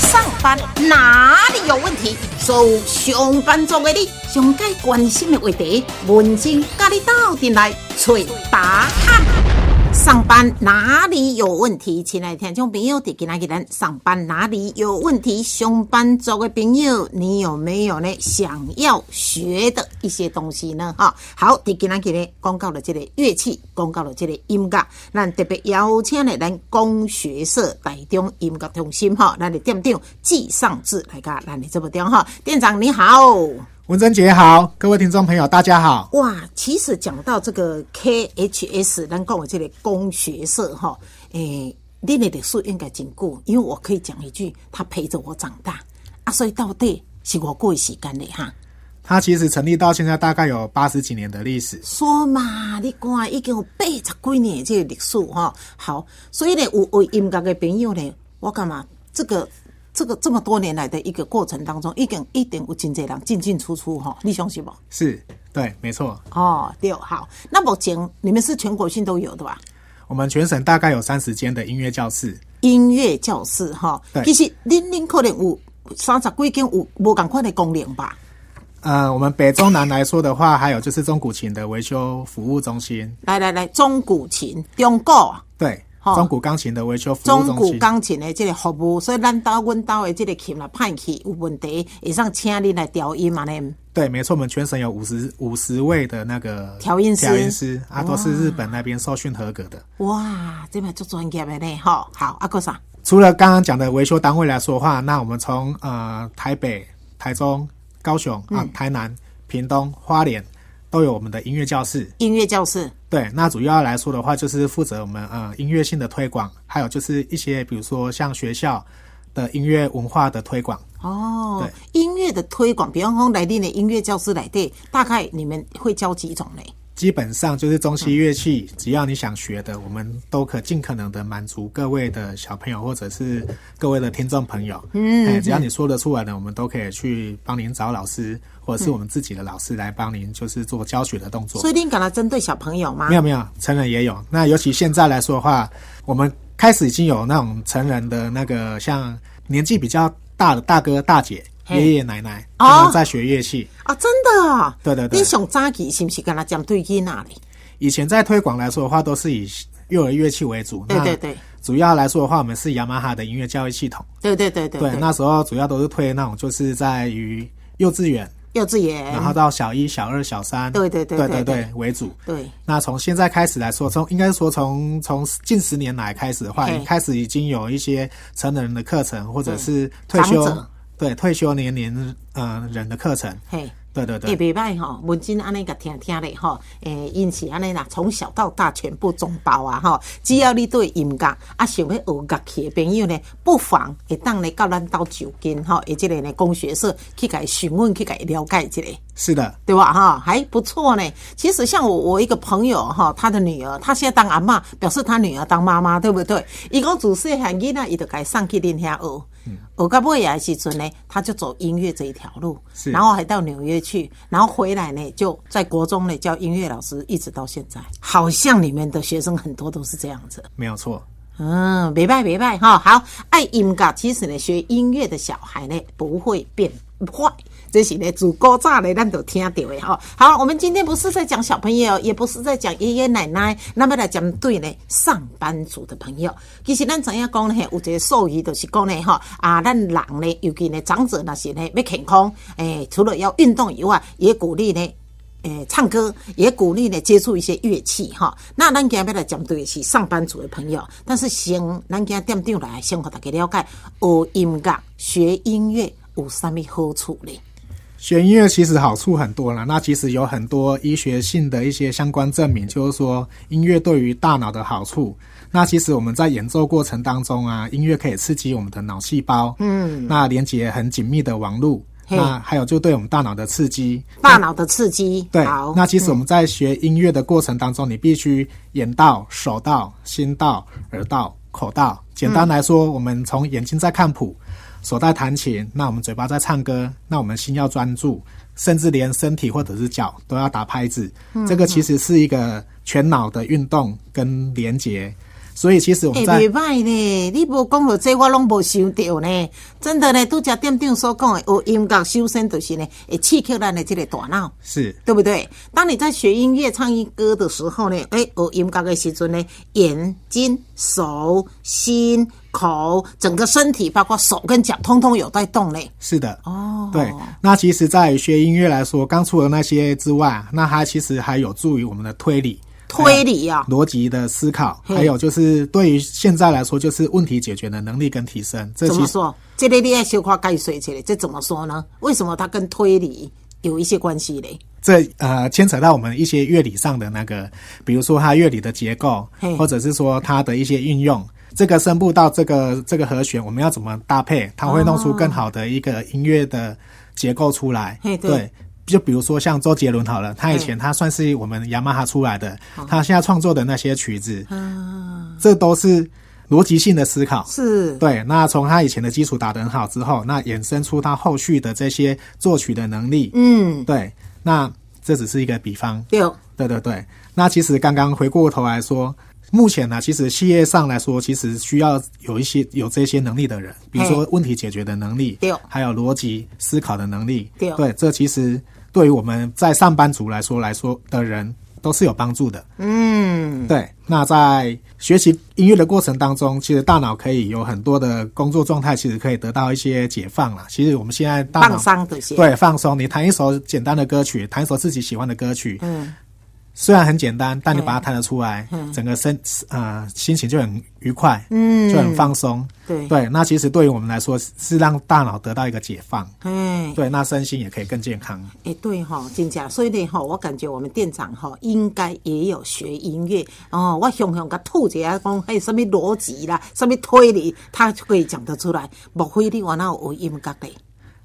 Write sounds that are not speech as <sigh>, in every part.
上班哪里有问题？所有上班族的你，上该关心的话题，文静跟你斗阵来找答案。上班哪里有问题？亲爱的听众朋友，今天给咱上班哪里有问题？上班族的朋友，你有没有呢？想要学的一些东西呢？哈，好，今天给你公告了这个乐器，公告了这个音乐，那特别邀请了咱工学社台中音乐中心哈，咱的店长季尚志来噶，咱的这部店哈，店长你好。文珍姐好，各位听众朋友大家好。哇，其实讲到这个 KHS，能够我这里工学社哈，诶，你的历史应该经过，因为我可以讲一句，他陪着我长大啊，所以到底是我过时间的哈。他其实成立到现在大概有八十几年的历史。说嘛，你看已经有八十几年这个历史哈。好，所以呢，我我音乐的朋友呢，我干嘛这个？这个这么多年来的一个过程当中，一定一定有真济人进进出出哈，你相信不？是，对，没错。哦，对，好。那目前你们是全国性都有的吧？我们全省大概有三十间的音乐教室。音乐教室哈，其实恁恁可能有三十几间有无赶快的功能吧？呃，我们北中南来说的话，还有就是中古琴的维修服务中心。来来来，中古琴，中古。对。中古钢琴的维修服务中古钢琴的这个服务，所以咱到阮到的这个琴啦，派去有问题，会上请你来调音嘛呢？对，没错，我们全省有五十五十位的那个调音师，调音师啊，都是日本那边受训合格的。哇，这边做专业的呢，哈，好，阿哥啥？除了刚刚讲的维修单位来说话，那我们从呃台北、台中、高雄啊、台南、屏东、花莲。都有我们的音乐教室，音乐教室对，那主要来说的话，就是负责我们呃音乐性的推广，还有就是一些比如说像学校的音乐文化的推广哦。对，音乐的推广，比方说来电的音乐教室来电，大概你们会教几种呢？基本上就是中西乐器，只要你想学的，我们都可尽可能的满足各位的小朋友或者是各位的听众朋友。嗯，只要你说得出来的，我们都可以去帮您找老师，或者是我们自己的老师来帮您，就是做教学的动作。所以您敢来针对小朋友吗？没有没有，成人也有。那尤其现在来说的话，我们开始已经有那种成人的那个，像年纪比较大的大哥大姐。爷爷奶奶他们在学乐器啊，真的？对对对。你想早期是不是跟他讲对去哪里？以前在推广来说的话，都是以幼儿乐器为主。对对对。主要来说的话，我们是雅马哈的音乐教育系统。对对对对。对，那时候主要都是推那种，就是在于幼稚园、幼稚园，然后到小一、小二、小三，对对对对对对为主。对。那从现在开始来说，从应该说从从近十年来开始的话，开始已经有一些成人的课程，或者是退休。对退休年龄呃人的课程，嘿，对对对，也袂歹吼，文静安尼个听听咧吼，诶，因此安尼啦，从小到大全部中包啊吼，只要你对音乐啊想要学乐器的朋友呢，不妨会当来到咱到酒间吼，而且咧呢工学社去伊询问去伊了解一下。是的，对吧？哈，还不错呢。其实像我，我一个朋友哈，他的女儿，他现在当阿妈，表示他女儿当妈妈，对不对？一个主细汉囡仔，伊就该上去练下学，学到尾也时阵呢，他就走音乐这一条路，然后还到纽约去，然后回来呢，就在国中呢教音乐老师，一直到现在。好像里面的学生很多都是这样子，没有错。嗯，别拜别拜哈。好，爱音乐，其实呢，学音乐的小孩呢，不会变坏。这是呢，自古早呢，咱都听到的哈。好，我们今天不是在讲小朋友，也不是在讲爷爷奶奶，那么来讲对呢，上班族的朋友。其实咱怎样讲呢？有一个术语就是讲呢，哈啊，咱人呢，尤其呢，长者那些呢，要健康，诶，除了要运动以外，也鼓励呢，诶，唱歌，也鼓励呢，接触一些乐器哈。那咱今日来讲对的是上班族的朋友，但是先咱今日店长来先和大家了解，学音乐、学音乐有啥咪好处呢？学音乐其实好处很多了，那其实有很多医学性的一些相关证明，就是说音乐对于大脑的好处。那其实我们在演奏过程当中啊，音乐可以刺激我们的脑细胞，嗯，那连接很紧密的网路，那还有就对我们大脑的刺激，大脑的刺激。对，那其实我们在学音乐的过程当中，你必须眼到、手到、心到、耳到、口到。简单来说，我们从眼睛在看谱。手在弹琴，那我们嘴巴在唱歌，那我们心要专注，甚至连身体或者是脚都要打拍子。这个其实是一个全脑的运动跟连接。所以其实我哎，们在袂歹呢，你无讲到这，我拢无想到呢。真的呢，拄则店长所讲的，学音乐修身就是呢，会刺激咱的这个大脑。是对不对？当你在学音乐、唱歌的时候呢，哎，学音乐的时阵呢，眼睛、手、心、口，整个身体，包括手跟脚，通通有在动嘞。是的，哦，对。那其实，在学音乐来说，刚除了那些之外，那它其实还有助于我们的推理、推理啊，逻辑的思考，还有就是对于现在来说，就是问题解决的能力跟提升。怎么说？这类你要小夸概述起来，这怎么说呢？为什么它跟推理有一些关系嘞？这呃牵扯到我们一些乐理上的那个，比如说它乐理的结构，或者是说它的一些运用。这个声部到这个这个和弦，我们要怎么搭配？它会弄出更好的一个音乐的结构出来。嘿对就比如说像周杰伦好了，他以前他算是我们雅马哈出来的，他现在创作的那些曲子，这都是逻辑性的思考。是，对，那从他以前的基础打得很好之后，那衍生出他后续的这些作曲的能力。嗯，对，那这只是一个比方。对，对对对，那其实刚刚回过头来说，目前呢，其实企业上来说，其实需要有一些有这些能力的人，比如说问题解决的能力，还有逻辑思考的能力，对这其实对于我们在上班族来说来说的人都是有帮助的。嗯，对，那在学习音乐的过程当中，其实大脑可以有很多的工作状态，其实可以得到一些解放了。其实我们现在大脑放松对放松，你弹一首简单的歌曲，弹一首自己喜欢的歌曲，嗯，虽然很简单，但你把它弹得出来，整个身呃心情就很愉快，嗯就很放松。对，对，那其实对于我们来说是让大脑得到一个解放，哎，对，那身心也可以更健康。哎，对哈、真假，所以呢哈、我感觉我们店长哈、应该也有学音乐哦。我想想，甲吐一下讲，还有什么逻辑啦，什么推理，他就可以讲得出来。莫非你原来有学音乐嘞？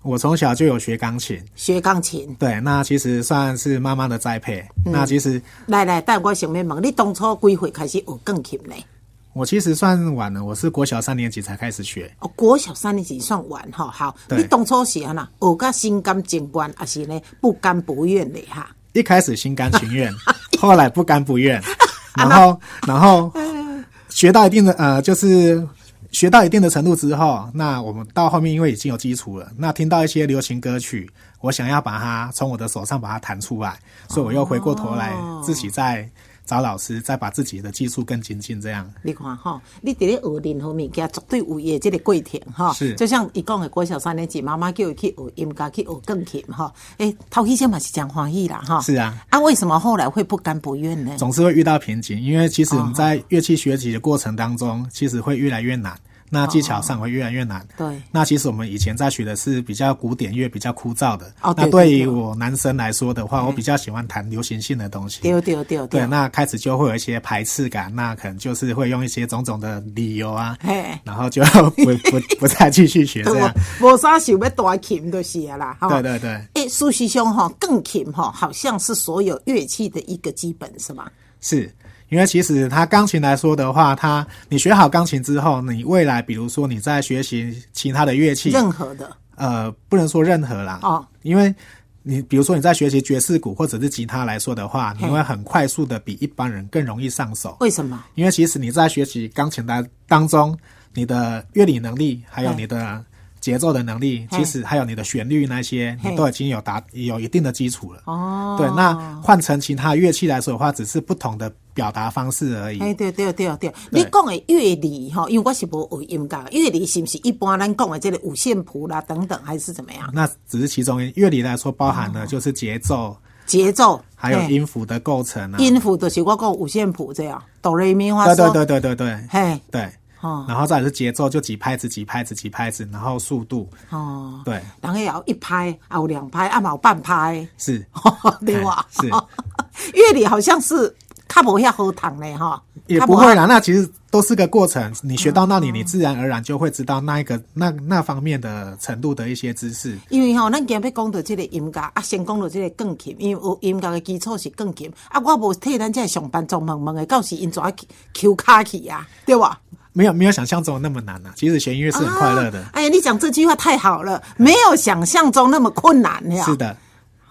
我从小就有学钢琴，学钢琴，对，那其实算是妈妈的栽培。嗯那其实来来，但我想要问你，当初几岁开始学钢琴呢？我其实算晚了，我是国小三年级才开始学。哦，国小三年级算晚哈。好，你当初是安那学个心甘情愿，还是呢不甘不愿的哈？一开始心甘情愿，<laughs> 后来不甘不愿，然后然后学到一定的呃，就是学到一定的程度之后，那我们到后面因为已经有基础了，那听到一些流行歌曲，我想要把它从我的手上把它弹出来，所以我又回过头来哦。自己再找老师，再把自己的技术更精进，这样你看哈，你伫咧学任何物件，绝对有伊的这个过程哈。是就像伊讲的，国小三年级，妈妈叫伊去学音乐，去学钢琴哈。诶，头起先嘛是讲欢喜啦哈。是啊。啊，为什么后来会不甘不愿呢？总是会遇到瓶颈，因为其实我们在乐器学习的过程当中，其实会越来越难。那技巧上会越来越难。对那其实我们以前在学的是比较古典乐，比较枯燥的。哦对那对于我男生来说的话，我比较喜欢弹流行性的东西。对对对对，那开始就会有一些排斥感，那可能就是会用一些种种的理由啊嘿，然后就 <laughs> 不不不再继续学这样。<laughs> 无无啥想要大琴就是啊啦。哈对对对，诶，事实上哈，钢琴哈好像是所有乐器的一个基本，是吗？是因为其实它钢琴来说的话，它你学好钢琴之后，你未来比如说你在学习其他的乐器，任何的。呃，不能说任何啦，哦，因为你比如说你在学习爵士鼓或者是吉他来说的话，你会很快速的比一般人更容易上手，为什么？因为其实你在学习钢琴的当中，你的乐理能力还有你的节奏的能力，其实还有你的旋律那些，你都已经有达有一定的基础了。哦，对，那换成其他乐器来说的话，只是不同的表达方式而已。哎，对对对对，你讲的乐理哈，因为我是无学音乐，乐理是不是一般咱讲的这个五线谱啦等等，还是怎么样？那只是其中一乐理来说，包含的就是节奏，节奏还有音符的构成啊。音符，就是我讲五线谱这样，哆来咪发对对嗦，对对对对。嘿，对。哦。然后再来是节奏，就几拍子几拍子几拍子，然后速度，哦，对，然后也有一拍，还有两拍，啊，嘛有半拍，是。<laughs> 对哇？是。<laughs> 乐理好像是较无遐好谈嘞哈，也不会啦。那其实都是个过程，你学到那里，你自然而然就会知道那一个那那方面的程度的一些知识。因为吼，咱今日要讲到这个音乐，啊，先讲到这个钢琴，因为有音乐的基础是钢琴，啊，我无替咱这上班做问问的，到时因怎啊 Q 卡去啊，对吧？没有没有想象中那么难啊，其实学音乐是很快乐的。啊哎呀，你讲这句话太好了，没有想象中那么困难呀。是的，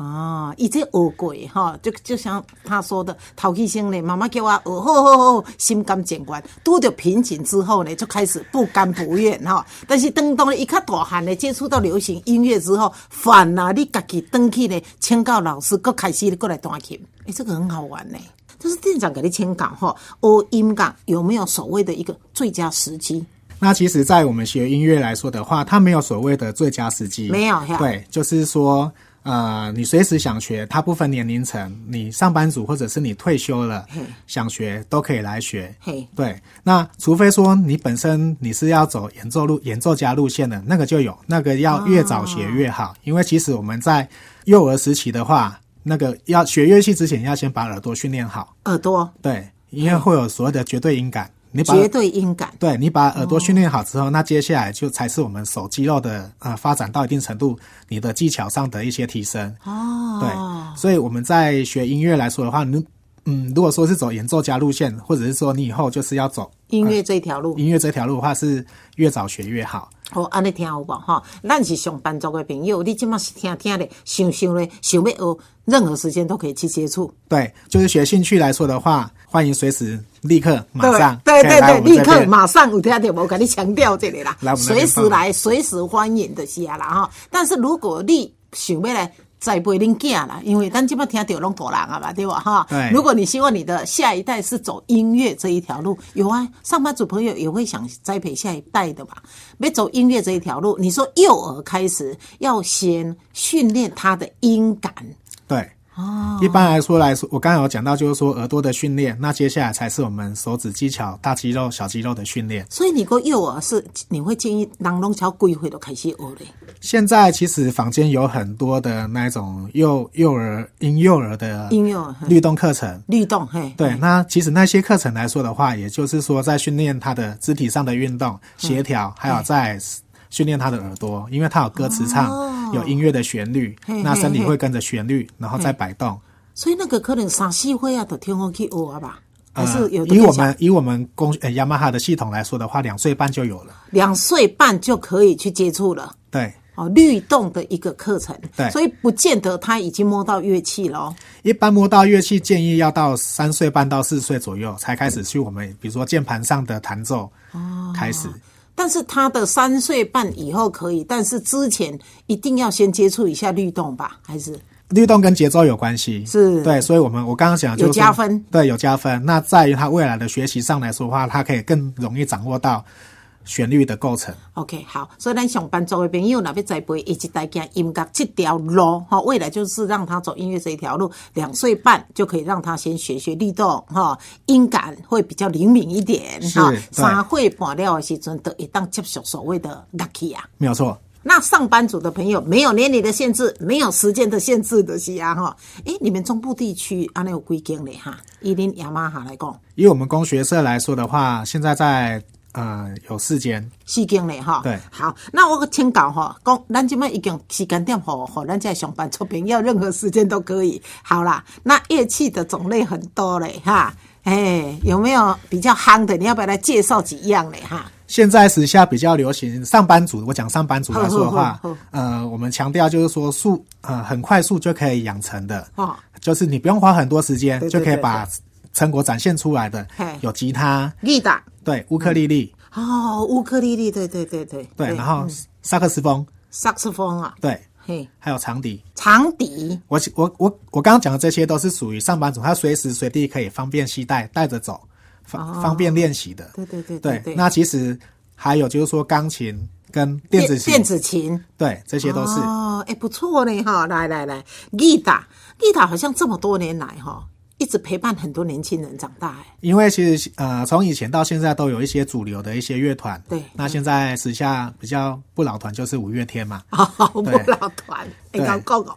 啊，一直学过哈，就就像他说的，陶气生呢，妈妈叫我学，好好好，心甘情愿。拄着瓶颈之后呢，就开始不甘不愿哈。但是等到一较大汉呢，接触到流行音乐之后，反而你家己登去呢，请教老师，搁开始过来弹琴，哎，这个很好玩呢。就是店长给你请讲哈，学音乐有没有所谓的一个最佳时机？那其实，在我们学音乐来说的话，它没有所谓的最佳时机，没有，对，就是说。呃，你随时想学，它不分年龄层，你上班族或者是你退休了想学都可以来学。对，那除非说你本身你是要走演奏路演奏家路线的，那个就有，那个要越早学越好，因为其实我们在幼儿时期的话，那个要学乐器之前要先把耳朵训练好。耳朵？对，因为会有所谓的绝对音感。你绝对音感，对你把耳朵训练好之后，那接下来就才是我们手肌肉的呃发展到一定程度，你的技巧上的一些提升。哦，对，所以我们在学音乐来说的话，你嗯，如果说是走演奏家路线，或者是说你以后就是要走音乐这条路，音乐这条路的话是越早学越好。哦，安尼听好不哈？咱是上班族的朋友，你即马是听听咧，想想咧，想要学，任何时间都可以去接触。对，就是学兴趣来说的话，欢迎随时。立刻，马上，对对对，立刻，马上，有听到我跟你强调这里啦，随时来，随时欢迎的是啊啦哈。但是如果你想要来栽培恁囝啦，因为咱即摆听到拢大人啊嘛，对吧哈？对。如果你希望你的下一代是走音乐这一条路，有啊，上班族朋友也会想栽培下一代的嘛？没走音乐这一条路，你说幼儿开始要先训练他的音感，对。哦，一般来说来说，我刚才有讲到，就是说耳朵的训练，那接下来才是我们手指技巧、大肌肉、小肌肉的训练。所以你个幼儿是你会建议让龙桥归回都开始学嘞？现在其实坊间有很多的那种幼幼儿婴幼儿的婴幼儿律动课程，律动嘿。对，那其实那些课程来说的话，也就是说在训练他的肢体上的运动协调，还有在。训练他的耳朵，因为他有歌词唱，有音乐的旋律，那身体会跟着旋律，然后再摆动。所以那个可能三四岁啊，都听过去学吧？还是有？以我们以我们公呃雅马哈的系统来说的话，两岁半就有了。两岁半就可以去接触了。对，哦，律动的一个课程。对，所以不见得他已经摸到乐器了。一般摸到乐器，建议要到三岁半到四岁左右才开始去我们，比如说键盘上的弹奏哦，开始。但是他的三岁半以后可以，但是之前一定要先接触一下律动吧？还是律动跟节奏有关系？是对，所以我们我刚刚讲就有加分，对，有加分。那在于他未来的学习上来说的话，他可以更容易掌握到。旋律的构成。OK，好，所以咱上班族的朋友，那边栽培以及大家音乐这条路，哈，未来就是让他走音乐这一条路。两岁半就可以让他先学学律动，哈，音感会比较灵敏一点，哈。三岁半了的时阵，都一当接受所谓的乐器啊。没有错。那上班族的朋友，没有年龄的限制，没有时间的限制的是啊，哈。诶，你们中部地区安尼有几间嘞？哈，以林雅马哈来讲，以我们工学社来说的话，现在在。呃，有四间，四间嘞哈。对，好，那我请教哈，讲咱今麦已经时间点好，好，咱在上班出品，要任何时间都可以。好啦，那乐器的种类很多嘞哈，哎，有没有比较夯的？你要不要来介绍几样嘞哈？现在时下比较流行上班族，我讲上班族来说的话，呃，我们强调就是说速呃很快速就可以养成的，哦，就是你不用花很多时间就可以把成果展现出来的，有吉他、吉他。对，乌克丽丽。哦，乌克丽丽，对对对对。对，然后萨克斯风，萨克斯风啊，对，嘿，还有长笛，长笛，我我我我刚刚讲的这些都是属于上班族，他随时随地可以方便携带带着走，方方便练习的，对对对对。那其实还有就是说钢琴跟电子琴，电子琴，对，这些都是。哦，哎，不错呢哈，来来来，吉他，吉他好像这么多年来哈。一直陪伴很多年轻人长大哎，因为其实呃，从以前到现在都有一些主流的一些乐团。对，那现在时下比较不老团就是五月天嘛。<laughs> 不老团，刚够够。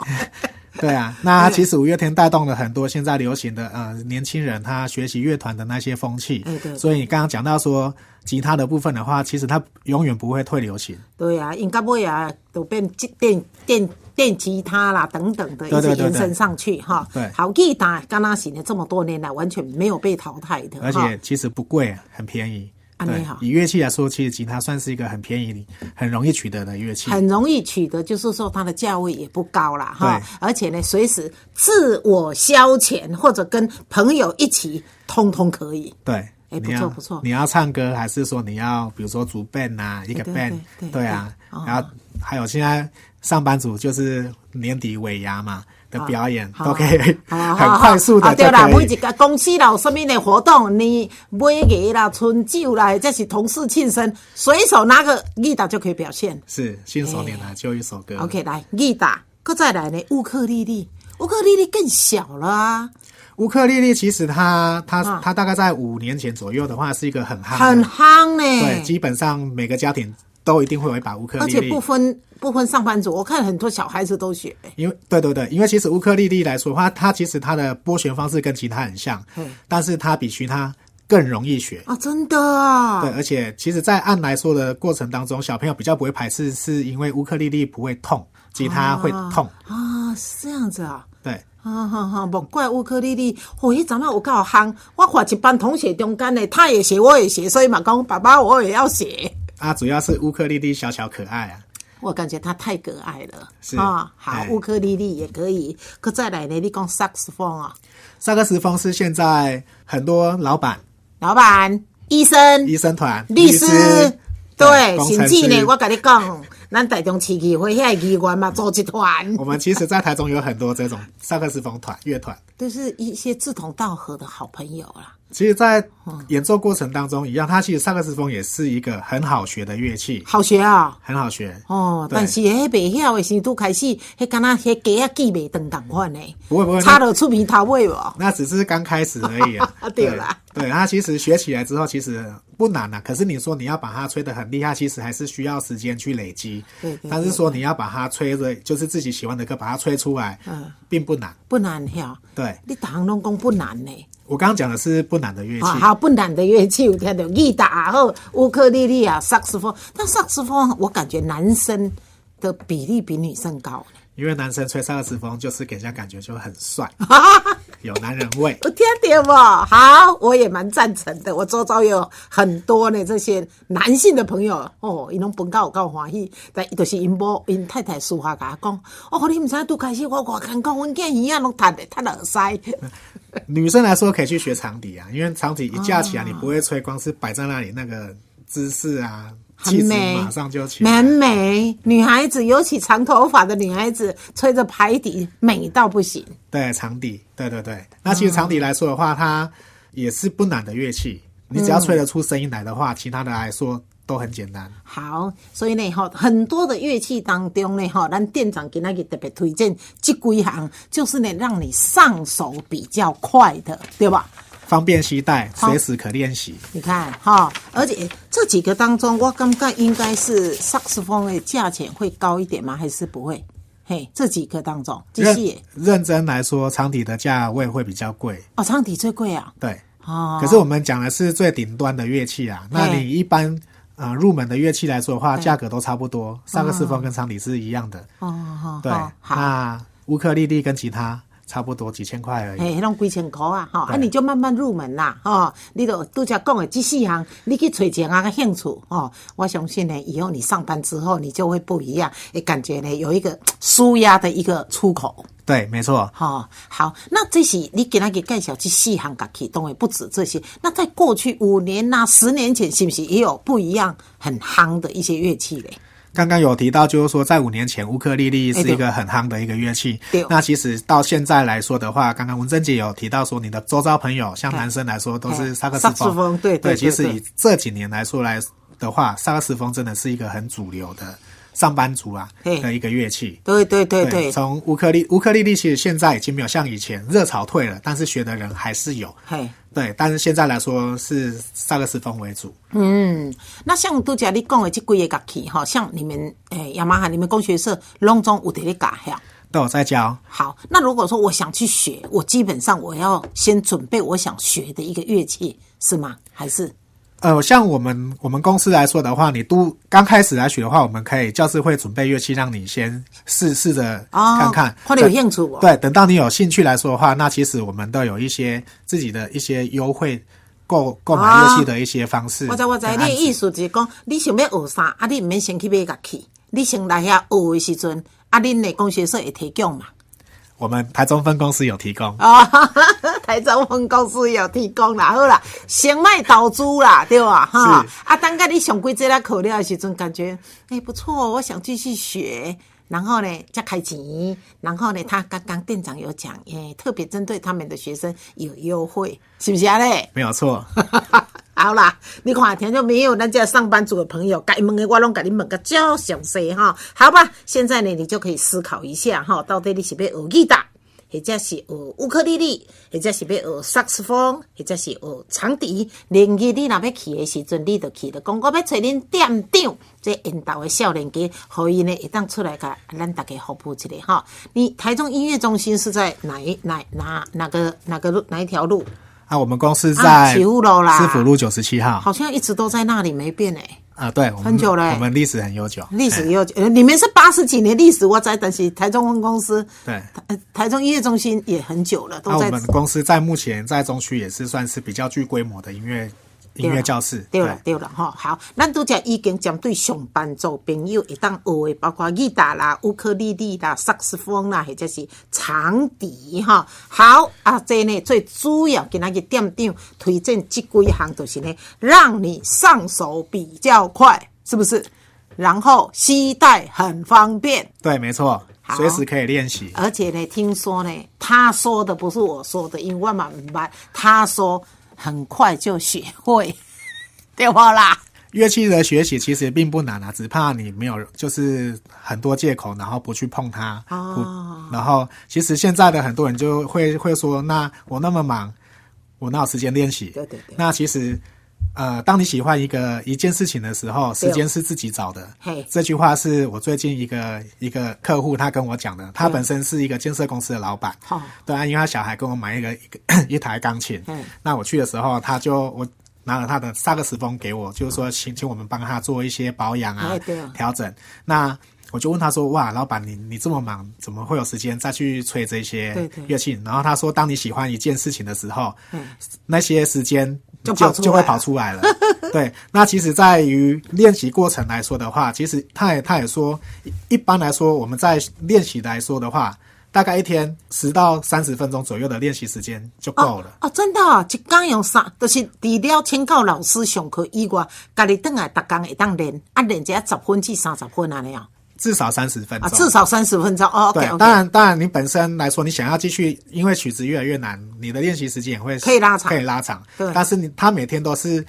<laughs> 对啊，那其实五月天带动了很多现在流行的呃年轻人他学习乐团的那些风气。对。所以你刚刚讲到说吉他的部分的话，其实它永远不会退流行。对啊，应该不会啊，都变电电。电吉他啦，等等的一直延伸上去哈。对，好吉他，刚刚行了这么多年来，完全没有被淘汰的。而且其实不贵，很便宜。对以乐器来说，其实吉他算是一个很便宜、很容易取得的乐器。很容易取得，就是说它的价位也不高啦，哈。对，而且呢，随时自我消遣或者跟朋友一起，通通可以。对，哎不错不错。你要唱歌，还是说你要比如说组 band 啊，一个对 band，对对啊。然后还有现在上班族就是年底尾牙嘛的表演，好都可以好 <laughs> 好很快速的就啊对啦，可以。每一个公司啦有什么的活动，你买艺啦、春酒啦，这是同事庆生，随手拿个吉他就可以表现。是信手拈来就一首歌。OK，来吉他，搁再来呢，乌克丽丽，乌克丽丽更小了啊，乌克丽丽其实它它啊它大概在五年前左右的话，是一个很夯，很夯呢。对，基本上每个家庭都一定会有一把乌克丽丽而且不。分不分上班族，我看很多小孩子都学。因为对对对，因为其实乌克丽丽来说的话，它其实它的拨弦方式跟吉他很像嗯，但是它比其他更容易学。啊，真的啊，对，而且其实，在按来说的过程当中，小朋友比较不会排斥，是因为乌克丽丽不会痛，吉他会痛。啊，是这样子啊。对，啊哈哈，莫怪乌克丽丽，我，迄阵啊有够夯，我看一班同学中间呢，他也学，我也学，所以嘛讲爸爸我也要学。啊，主要是乌克丽丽小巧可爱啊。我感觉他太可爱了，是啊，好哎，乌克丽丽也可以，可再来呢，你讲萨克斯风啊，萨克斯风是现在很多老板、老板、医生、医生团、律师，对，工程甚至呢，我跟你讲，咱台中市议会遐个议员嘛，组一团，我们其实，在台中有很多这种萨克斯风团乐团。<laughs> 都是一些志同道合的好朋友啦。其实，在演奏过程当中一样，它其实萨克斯风也是一个很好学的乐器，好学啊！很好学。哦，但是迄袂晓的时都开始，迄敢若迄鸡啊记袂长共款呢，不会不会，差那了出鼻头尾哦？那只是刚开始而已啊。对啦对，它其实学起来之后其实不难啊。可是你说你要把它吹得很厉害，其实还是需要时间去累积。对对但是说你要把它吹的，就是自己喜欢的歌，把它吹出来，嗯，并不难。不难晓，对你逐项拢讲不难呢。我刚刚讲的是不难的乐器啊，，好不难的乐器，我听到吉他也好，乌克丽丽啊，萨克斯风。但萨克斯风，我感觉男生的比例比女生高。因为男生吹萨克斯风就是给人家感觉就很帅，<laughs> 有男人味。我听到不？好，我也蛮赞成的。我周遭有很多呢，这些男性的朋友哦，伊拢本到有够欢喜，但伊就是因某因太太私下甲我讲，哦，你毋知影拄开始我我看讲，阮囝耳啊拢塌的，塌耳塞。女生来说可以去学长笛啊，因为长笛一架起来，你不会吹，光是摆在那里那个姿势啊，很美，马上就起来。很美。女孩子，尤其长头发的女孩子，吹着排笛，美到不行。对，长笛，对对对。那其实长笛来说的话，它也是不难的乐器，你只要吹得出声音来的话，其他的来说都很简单。好，所以呢，哈，很多的乐器当中呢，哈，咱店长给那个特别推荐这几行，就是呢，让你上手比较快的，对吧？方便携带，随时可练习。你看哈，而且这几个当中，我感觉应该是萨克斯风的价钱会高一点吗？还是不会？嘿，这几个当中，这认些认真来说，长笛的价位会比较贵。哦，长笛最贵啊。对，哦，可是我们讲的是最顶端的乐器啊。那你一般呃入门的乐器来说的话，价格都差不多，萨克斯风跟长笛是一样的。哦，好，对。那乌克丽丽跟吉他差不多几千块而已。嘿，迄种几千块啊，吼，啊，你就慢慢入门啦，吼，你都拄则讲的这四项，你去揣钱啊个兴趣，吼，我相信呢，以后你上班之后，你就会不一样，也感觉呢有一个舒压的一个出口，对，没错。吼，好，那这是你给他给介绍这四项乐器，当然不止这些。那在过去五年呐、十年前，是不是也有不一样很夯的一些乐器嘞？刚刚有提到，就是说在五年前，乌克丽丽是一个很夯的一个乐器对。那其实到现在来说的话，刚刚文珍姐有提到说，你的周遭朋友，像男生来说都是萨克斯萨克斯风。风对对对其实以这几年来说来的话，萨克斯风真的是一个很主流的上班族啊嘿的一个乐器。对对对对，从乌克丽乌克丽丽其实现在已经没有像以前热潮退了，但是学的人还是有。嘿。对，但是现在来说是萨克斯风为主。嗯，那像都讲你讲的这几个乐器哈，像你们诶雅马哈，你们工学社隆中有得咧教呀。都有在教。好，那如果说我想去学，我基本上我要先准备我想学的一个乐器，是吗？还是呃，像我们我们公司来说的话，你都刚开始来学的话，我们可以教师会准备乐器，让你先试试着哦看看，看你有兴趣不对，等到你有兴趣来说的话，那其实我们都有一些自己的一些优惠购购买乐器的一些方式。我知我知，你的意思就是讲，你想要学啥，啊，你毋免先去买乐器，你先来遐学的时阵，啊，恁的工学社会提供嘛。我们台中分公司有提供。啊、<laughs> 台中分公司有提供啦，好啦，先卖导资啦，对吧？哈是，啊，等下你上几这个口料的时阵，感觉哎、不错，我想继续学。然后呢，再开钱。然后呢，他刚刚店长有讲，哎，特别针对他们的学生有优惠，是不是啊？嘞，没有错，<laughs> 好啦，你看听就没有咱这上班族的朋友，该问的我拢给你问个较详细哈。好吧，现在呢，你就可以思考一下哈，到底你是要学吉他，或者是学乌克丽丽，或者是要学萨克斯风，或者是学长笛。连日你若要去的时阵，你就去了，讲我要找恁店长，这引导的少年家，可以呢会当出来甲咱大家服务一下哈。你台中音乐中心是在哪一哪哪哪个哪个路哪一条路？啊，我们公司啊在起雾楼啦师府路九十七号。好像一直都在那里没变诶、啊，对，我们很久了欸我们历史很悠久，历史哎也有，呃，你们是八十几年历史，我在，等是台中分公司，对。台，台中音乐中心也很久了，都那我在。们公司在目前在中区也是算是比较具规模的音乐音乐教室。对了，对了，哈，好，咱都讲已经针对上班族朋友会当学的，包括吉他啦、乌克丽丽啦、萨克斯风啦，或者是长笛哈。好啊，这呢最主要给那个店长推荐这几项，就是呢，让你上手比较快，是不是？然后携带很方便。对，没错好，随时可以练习。而且呢，听说呢，他说的不是我说的，因为我嘛明白，他说很快就学会，<laughs> 对不啦？乐器的学习其实并不难啊，只怕你没有就是很多借口，然后不去碰它。哦然后其实现在的很多人就会会说，那我那么忙，我哪有时间练习？对对对那其实。呃，当你喜欢一个一件事情的时候，时间是自己找的。嘿。这句话是我最近一个一个客户他跟我讲的，他本身是一个建设公司的老板。好。对啊，因为他小孩跟我买一个一个 <coughs> 一台钢琴。嗯，那我去的时候，他就我拿了他的萨克斯风给我，就是说请请我们帮他做一些保养啊调整。那我就问他说：“哇，老板，你你这么忙，怎么会有时间再去吹这些对对。乐器？”然后他说：“当你喜欢一件事情的时候，嗯。那些时间就跑出来就会跑出来了。<laughs> 对，那其实在于练习过程来说的话，其实他也他也说，一一般来说我们在练习来说的话，大概一天十到三十分钟左右的练习时间就够了。哦，真的、哦，一天用啥？就是除了请教老师上课以外，家己等来逐工会当练，啊，练一下十分至三十分安尼哦，至少三十分啊，钟。至少三十分钟哦。对当然，当然，你本身来说，你想要继续，因为曲子越来越难，你的练习时间也会可以拉长可以拉长。对但是你他每天都是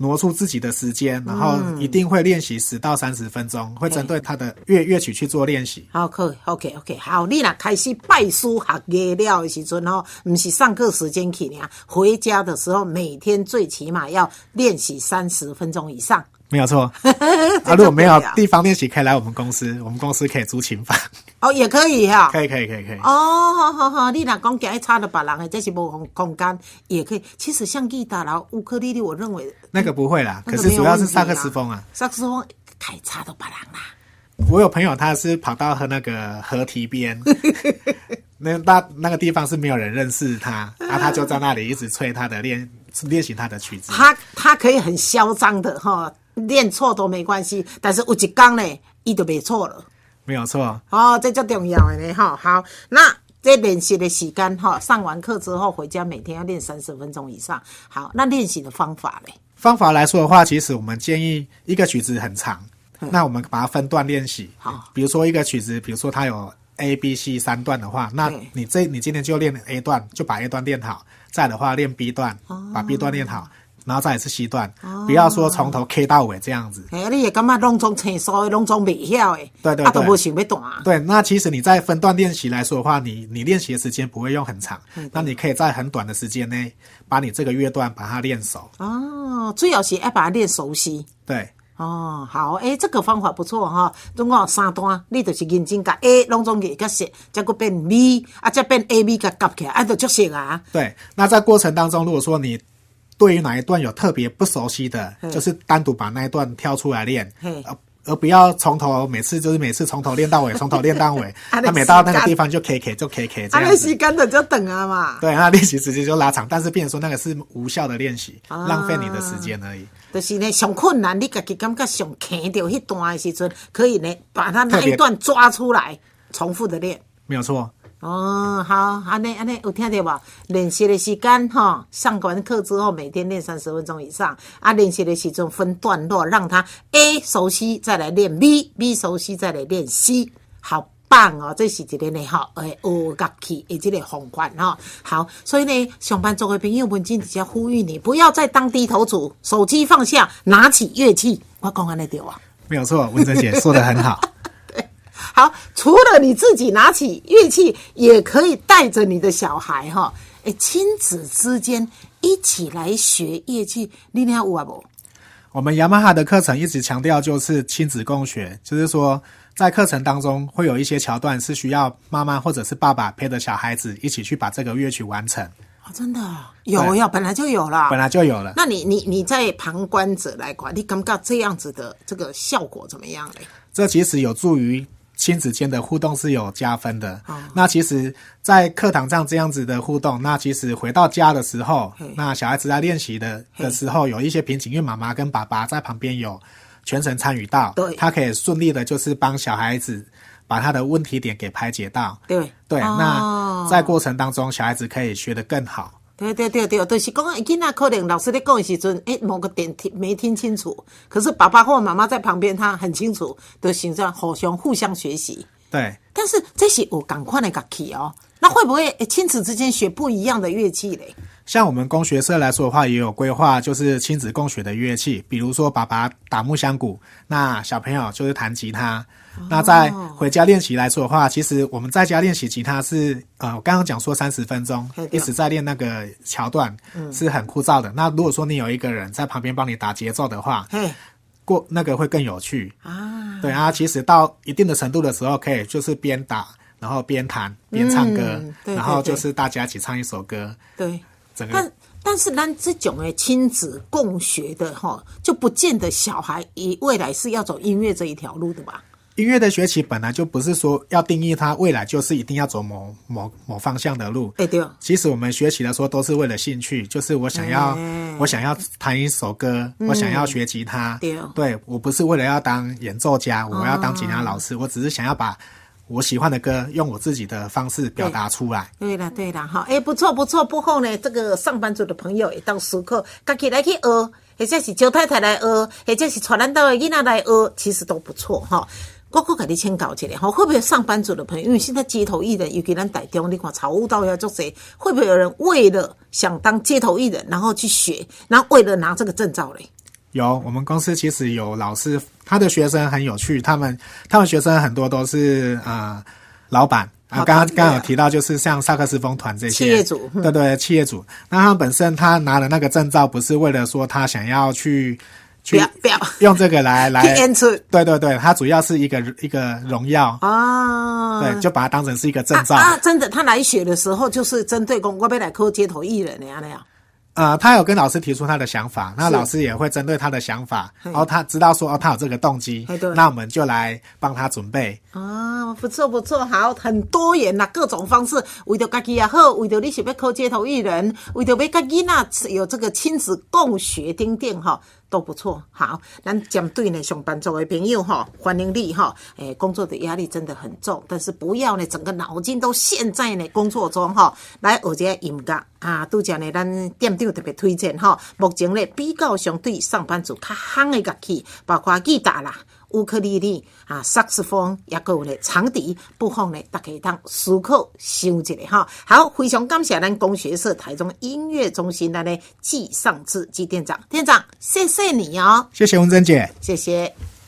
挪出自己的时间，然后嗯一定会练习十到三十分钟，会针对他的乐乐曲去做练习。好，可以，OK OK，好，你若开始拜书学艺了的时阵吼，毋是上课时间去尔，回家的时候每天最起码要练习三十分钟以上。没有错。<laughs> 啊，如果没有地方练习，可以来我们公司，我们公司可以租琴房。哦，也可以哈、<laughs> 可以，可以，可以，可以。哦，好好好，你若讲行去差了别人的，这是无空空间，也可以。其实像吉他啦、乌克丽丽，我认为那个不会啦，那个可是主要是萨克斯风啊。萨克斯风太差都别人啦。我有朋友他是跑到和那个河堤边，<laughs> 那那那个地方是没有人认识他，啊，他就在那里一直吹他的练练习他的曲子。他他可以很嚣张的哈，练错都没关系，但是有一天呢，伊就没错了。没有错，哦，这最重要的呢哈。好，那这练习的时间哈，上完课之后回家每天要练三十分钟以上。好，那练习的方法嘞？方法来说的话，其实我们建议一个曲子很长，那我们把它分段练习。好，比如说一个曲子，比如说它有 A、B、C 三段的话，那你这你今天就练 A 段，就把 A 段练好；再的话练 B 段，把 B 段练好，然后再来是 C 段，不要说从头 K 到尾这样子。哎，你也感觉拢种清楚的，拢总袂晓的，啊，都对啊都无想要弹。对，那其实你在分段练习来说的话，你你练习的时间不会用很长，嗯那你可以在很短的时间内把你这个乐段把它练熟。哦，主要是要把它练熟悉。对，哦，好，诶、这个方法不错哈。总共有三段，你就是认真甲 A 拢总给甲写，再个变 B，啊，再变 A B 甲夹起来，啊，就足熟啊。对，那在过程当中，如果说你对于哪一段有特别不熟悉的，嗯就是单独把那一段挑出来练，而而不要从头每次就是每次从头练到尾，从头练到尾，<laughs> 啊每到那个地方就 K K 就 K K 这啊，那样子时。间的就等啊嘛，对，那 <laughs> 练习时间就拉长，但是变成说那个是无效的练习，啊浪费你的时间而已。就是呢上困难，你家己感觉上坑到迄段的时阵，可以呢把它那一段抓出来，重复的练。没有错。哦，好，安尼安尼有听到吧？练习的时间哈，上完课之后每天练三十分钟以上。啊，练习的时阵分段落，让他 A 熟悉，再来练 B，B 熟悉，再来练 C，好棒哦！这是一个呢哈，诶，学乐器的这个方法哈。好，所以呢，上班族的朋友们，今天呼吁你，不要再当低头族，手机放下，拿起乐器。我讲安尼对啊。没有错，文哲姐说的很好。好，除了你自己拿起乐器，也可以带着你的小孩哈，哎，亲子之间一起来学乐器，你俩有啊不？我们雅马哈的课程一直强调就是亲子共学，就是说在课程当中会有一些桥段是需要妈妈或者是爸爸陪着小孩子一起去把这个乐曲完成，哦，真的啊有呀，本来就有了。本来就有了。那你你你在旁观者来管，你感觉这样子的这个效果怎么样嘞？这其实有助于亲子间的互动是有加分的。哦那其实，在课堂上这样子的互动，那其实回到家的时候，那小孩子在练习的的时候有一些瓶颈，因为妈妈跟爸爸在旁边有全程参与到，对他可以顺利的就是帮小孩子把他的问题点给排解到。对对，哦那在过程当中，小孩子可以学得更好。对对对对，就是讲囡仔可能老师在讲的时阵，诶，某个点听没听清楚，可是爸爸或妈妈在旁边，他很清楚，的形状互相互相学习。对，但是这是有赶快的乐器哦，那会不会诶亲子之间学不一样的乐器嘞？像我们工学社来说的话，也有规划，就是亲子共学的乐器，比如说爸爸打木箱鼓，那小朋友就是弹吉他。那在回家练习来说的话，其实我们在家练习吉他是呃，我刚刚讲说三十分钟一直在练那个桥段，是很枯燥的。那如果说你有一个人在旁边帮你打节奏的话，过那个会更有趣。啊，对啊，其实到一定的程度的时候，可以就是边打，然后边弹边唱歌，嗯对对然后就是大家一起唱一首歌，对。整个但但是咱这种诶亲子共学的哈，就不见得小孩以未来是要走音乐这一条路的吧？音乐的学习本来就不是说要定义他未来就是一定要走某某某方向的路。哎对，其实我们学习的时候都是为了兴趣，就是我想要，哎我想要弹一首歌，我想要学吉他。对我不是为了要当演奏家，我要当吉他老师，我只是想要把我喜欢的歌用我自己的方式表达出来。对了对了哈，哎不错不错，不后呢，这个上班族的朋友也当思考，家己来去学，或者是招太太来学，或者是传咱到的囡仔来学，其实都不错哈。我可给你先搞起来，哈，会不会上班族的朋友，因为现在街头艺人，尤其咱台中，你看草悟道要做谁，会不会有人为了想当街头艺人，然后去学，然后为了拿这个证照嘞？有，我们公司其实有老师，他的学生很有趣，他们他们学生很多都是呃老板。啊，刚刚刚刚有提到，就是像萨克斯风团这些企业主嗯。对对，企业主。那他本身他拿了那个证照，不是为了说他想要去去用这个来来 <laughs> 对对对，他主要是一个一个荣耀，啊，对，就把它当成是一个证照。啊啊，真的，他来学的时候就是针对公，我要来考街头艺人的呀那样。呃，他有跟老师提出他的想法，那老师也会针对他的想法，然后他知道说哦，他有这个动机，那我们就来帮他准备。啊，不错不错，好，很多元啦，各种方式，为着家己也好，为着你是要考街头艺人，为着要跟囡仔有这个亲子共学丁点哈，都不错。好，咱针对呢上班族的朋友哈，欢迎你哈，诶，工作的压力真的很重，但是不要呢整个脑筋都陷在呢工作中哈，来学这个音乐啊，拄则呢咱店长特别推荐哈，目前呢比较相对上班族较夯的乐器，包括吉他啦。乌克丽丽啊，萨克斯风，也有咧长笛，不妨呢，大家当思考想一下哈。好，非常感谢咱工学社台中音乐中心的呢季尚志季店长，店长，谢谢你哦，谢谢文珍姐。谢谢。